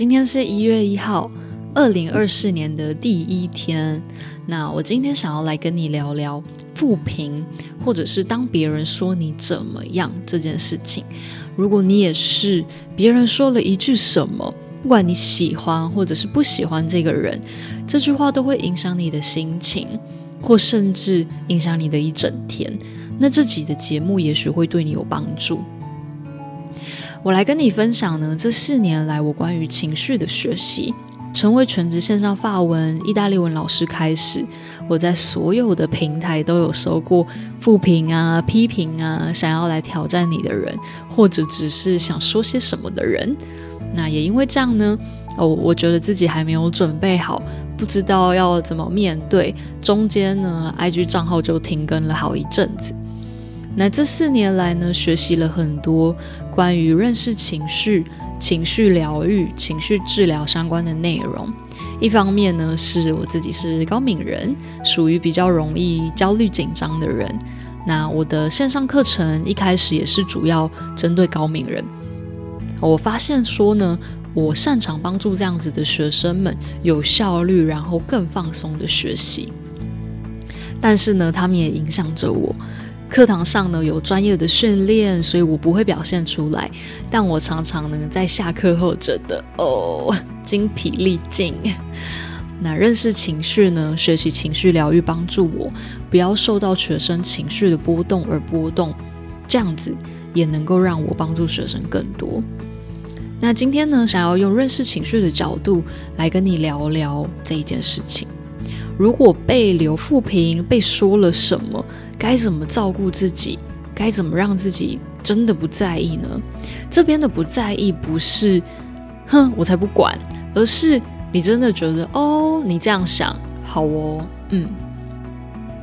今天是一月一号，二零二四年的第一天。那我今天想要来跟你聊聊复评，或者是当别人说你怎么样这件事情。如果你也是别人说了一句什么，不管你喜欢或者是不喜欢这个人，这句话都会影响你的心情，或甚至影响你的一整天。那这集的节目也许会对你有帮助。我来跟你分享呢，这四年来我关于情绪的学习。成为全职线上法文、意大利文老师开始，我在所有的平台都有收过负评啊、批评啊，想要来挑战你的人，或者只是想说些什么的人。那也因为这样呢，哦，我觉得自己还没有准备好，不知道要怎么面对。中间呢，IG 账号就停更了好一阵子。那这四年来呢，学习了很多关于认识情绪、情绪疗愈、情绪治疗相关的内容。一方面呢，是我自己是高敏人，属于比较容易焦虑紧张的人。那我的线上课程一开始也是主要针对高敏人。我发现说呢，我擅长帮助这样子的学生们有效率，然后更放松的学习。但是呢，他们也影响着我。课堂上呢，有专业的训练，所以我不会表现出来。但我常常呢在下课后觉得哦，精疲力尽。那认识情绪呢，学习情绪疗愈，帮助我不要受到学生情绪的波动而波动，这样子也能够让我帮助学生更多。那今天呢，想要用认识情绪的角度来跟你聊聊这一件事情。如果被留负评，被说了什么，该怎么照顾自己？该怎么让自己真的不在意呢？这边的不在意不是，哼，我才不管，而是你真的觉得哦，你这样想，好哦，嗯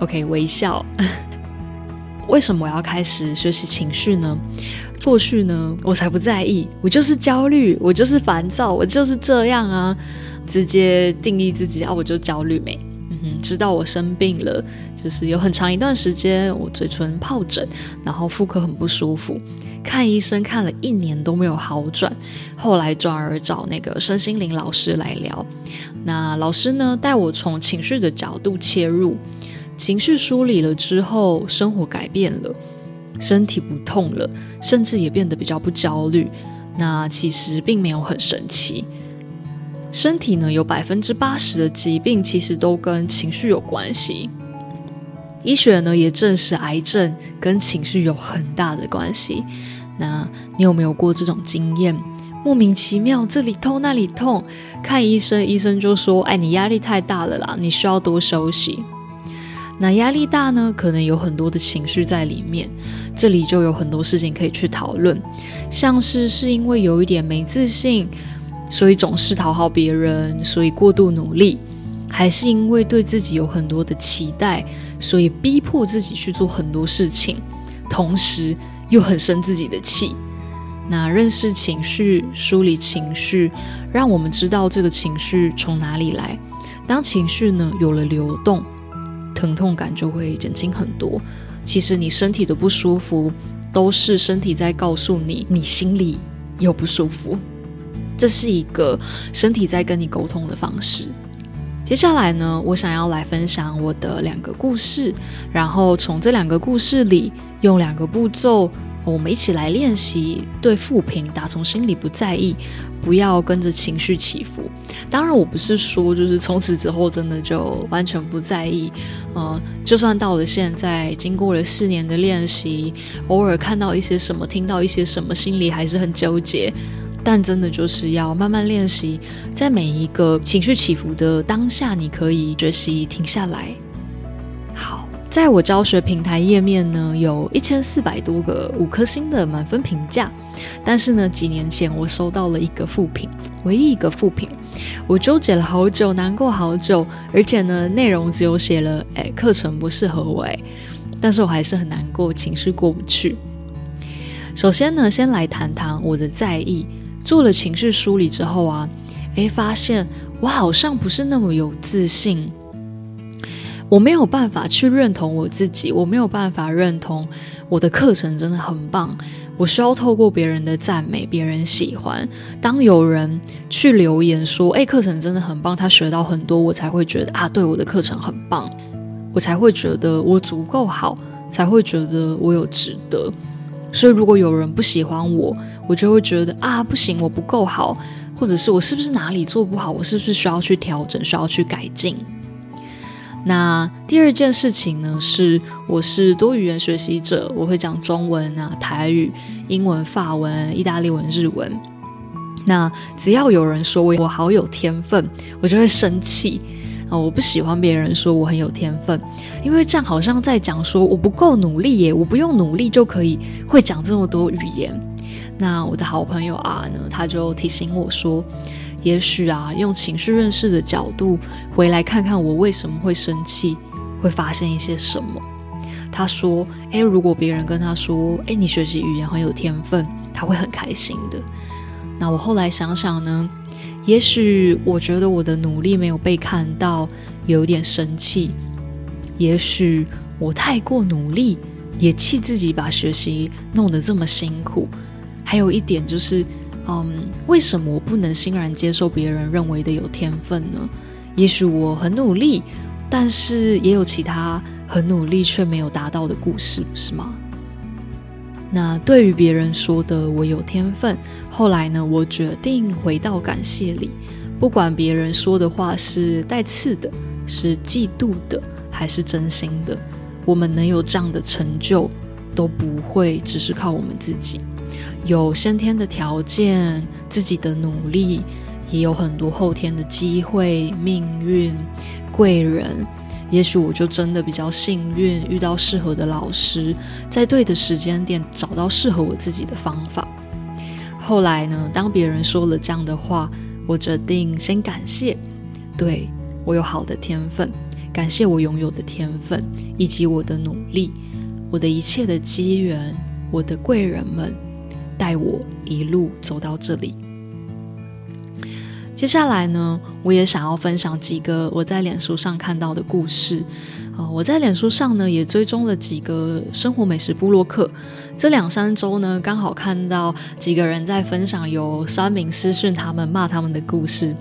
，OK，微笑。为什么我要开始学习情绪呢？过去呢，我才不在意，我就是焦虑，我就是烦躁，我就是这样啊，直接定义自己啊，我就焦虑没。嗯哼，直到我生病了，就是有很长一段时间，我嘴唇疱疹，然后妇科很不舒服，看医生看了一年都没有好转，后来转而找那个身心灵老师来聊。那老师呢，带我从情绪的角度切入，情绪梳理了之后，生活改变了，身体不痛了，甚至也变得比较不焦虑。那其实并没有很神奇。身体呢，有百分之八十的疾病其实都跟情绪有关系。医学呢也证实癌症跟情绪有很大的关系。那你有没有过这种经验？莫名其妙这里痛那里痛，看医生，医生就说：“哎，你压力太大了啦，你需要多休息。”那压力大呢，可能有很多的情绪在里面。这里就有很多事情可以去讨论，像是是因为有一点没自信。所以总是讨好别人，所以过度努力，还是因为对自己有很多的期待，所以逼迫自己去做很多事情，同时又很生自己的气。那认识情绪，梳理情绪，让我们知道这个情绪从哪里来。当情绪呢有了流动，疼痛感就会减轻很多。其实你身体的不舒服，都是身体在告诉你，你心里有不舒服。这是一个身体在跟你沟通的方式。接下来呢，我想要来分享我的两个故事，然后从这两个故事里用两个步骤，我们一起来练习对负评打从心里不在意，不要跟着情绪起伏。当然，我不是说就是从此之后真的就完全不在意。嗯，就算到了现在，经过了四年的练习，偶尔看到一些什么，听到一些什么，心里还是很纠结。但真的就是要慢慢练习，在每一个情绪起伏的当下，你可以学习停下来。好，在我教学平台页面呢，有一千四百多个五颗星的满分评价。但是呢，几年前我收到了一个负评，唯一一个负评，我纠结了好久，难过好久，而且呢，内容只有写了，哎，课程不适合我，哎，但是我还是很难过，情绪过不去。首先呢，先来谈谈我的在意。做了情绪梳理之后啊，哎，发现我好像不是那么有自信，我没有办法去认同我自己，我没有办法认同我的课程真的很棒。我需要透过别人的赞美，别人喜欢。当有人去留言说：“哎，课程真的很棒，他学到很多。”我才会觉得啊，对，我的课程很棒，我才会觉得我足够好，才会觉得我有值得。所以，如果有人不喜欢我，我就会觉得啊，不行，我不够好，或者是我是不是哪里做不好？我是不是需要去调整，需要去改进？那第二件事情呢，是我是多语言学习者，我会讲中文啊、台语、英文、法文、意大利文、日文。那只要有人说我我好有天分，我就会生气啊！我不喜欢别人说我很有天分，因为这样好像在讲说我不够努力耶，我不用努力就可以会讲这么多语言。那我的好朋友啊呢，他就提醒我说。也许啊，用情绪认识的角度回来看看我为什么会生气，会发现一些什么。他说：“诶，如果别人跟他说，诶，你学习语言很有天分，他会很开心的。”那我后来想想呢，也许我觉得我的努力没有被看到，有点生气。也许我太过努力，也气自己把学习弄得这么辛苦。还有一点就是。嗯，为什么我不能欣然接受别人认为的有天分呢？也许我很努力，但是也有其他很努力却没有达到的故事，不是吗？那对于别人说的我有天分，后来呢，我决定回到感谢里，不管别人说的话是带刺的，是嫉妒的，还是真心的，我们能有这样的成就，都不会只是靠我们自己。有先天的条件，自己的努力，也有很多后天的机会、命运、贵人。也许我就真的比较幸运，遇到适合的老师，在对的时间点找到适合我自己的方法。后来呢，当别人说了这样的话，我决定先感谢，对，我有好的天分，感谢我拥有的天分，以及我的努力，我的一切的机缘，我的贵人们。带我一路走到这里。接下来呢，我也想要分享几个我在脸书上看到的故事。呃，我在脸书上呢也追踪了几个生活美食部落客。这两三周呢，刚好看到几个人在分享有酸民私讯他们骂他们的故事。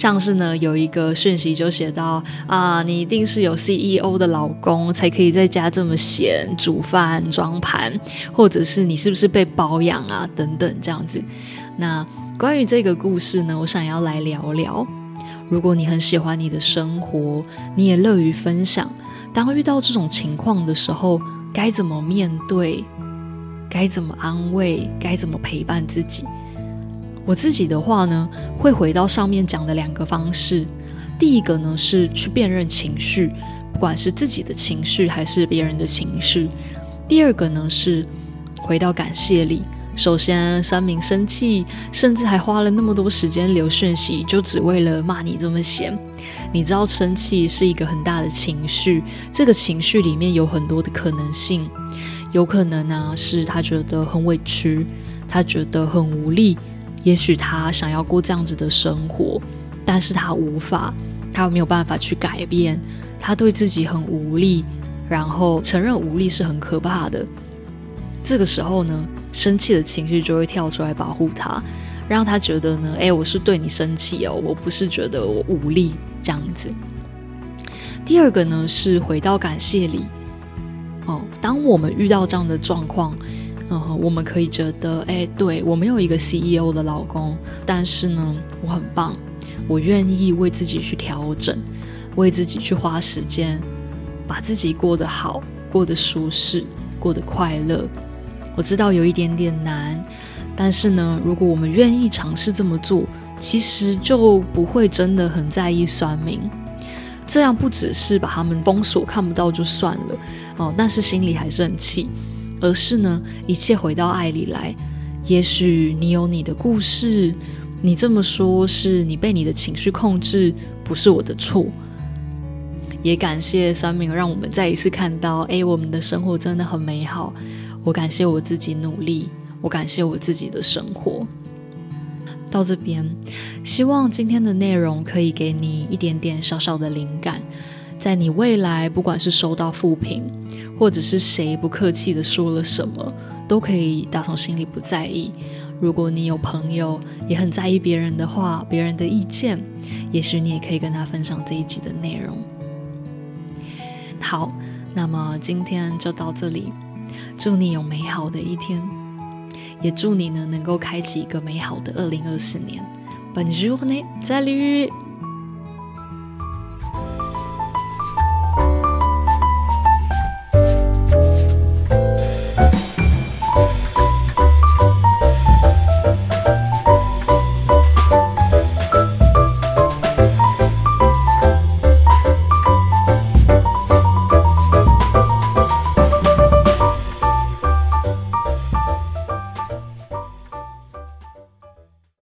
像是呢，有一个讯息就写到啊，你一定是有 CEO 的老公才可以在家这么闲煮饭装盘，或者是你是不是被包养啊等等这样子。那关于这个故事呢，我想要来聊聊。如果你很喜欢你的生活，你也乐于分享，当遇到这种情况的时候，该怎么面对？该怎么安慰？该怎么陪伴自己？我自己的话呢，会回到上面讲的两个方式。第一个呢是去辨认情绪，不管是自己的情绪还是别人的情绪。第二个呢是回到感谢里。首先，山明生气，甚至还花了那么多时间留讯息，就只为了骂你这么闲。你知道，生气是一个很大的情绪，这个情绪里面有很多的可能性。有可能呢是他觉得很委屈，他觉得很无力。也许他想要过这样子的生活，但是他无法，他没有办法去改变，他对自己很无力，然后承认无力是很可怕的。这个时候呢，生气的情绪就会跳出来保护他，让他觉得呢，诶，我是对你生气哦，我不是觉得我无力这样子。第二个呢，是回到感谢里。哦，当我们遇到这样的状况。嗯，我们可以觉得，哎，对，我没有一个 CEO 的老公，但是呢，我很棒，我愿意为自己去调整，为自己去花时间，把自己过得好，过得舒适，过得快乐。我知道有一点点难，但是呢，如果我们愿意尝试这么做，其实就不会真的很在意酸民。这样不只是把他们封锁，看不到就算了，哦，但是心里还是很气。而是呢，一切回到爱里来。也许你有你的故事，你这么说，是你被你的情绪控制，不是我的错。也感谢酸民，让我们再一次看到，哎，我们的生活真的很美好。我感谢我自己努力，我感谢我自己的生活。到这边，希望今天的内容可以给你一点点小小的灵感，在你未来不管是收到负评，或者是谁不客气的说了什么，都可以打从心里不在意。如果你有朋友也很在意别人的话，别人的意见，也许你也可以跟他分享这一集的内容。好，那么今天就到这里。祝你有美好的一天，也祝你呢能够开启一个美好的二零二四年。Bonne journée，再见。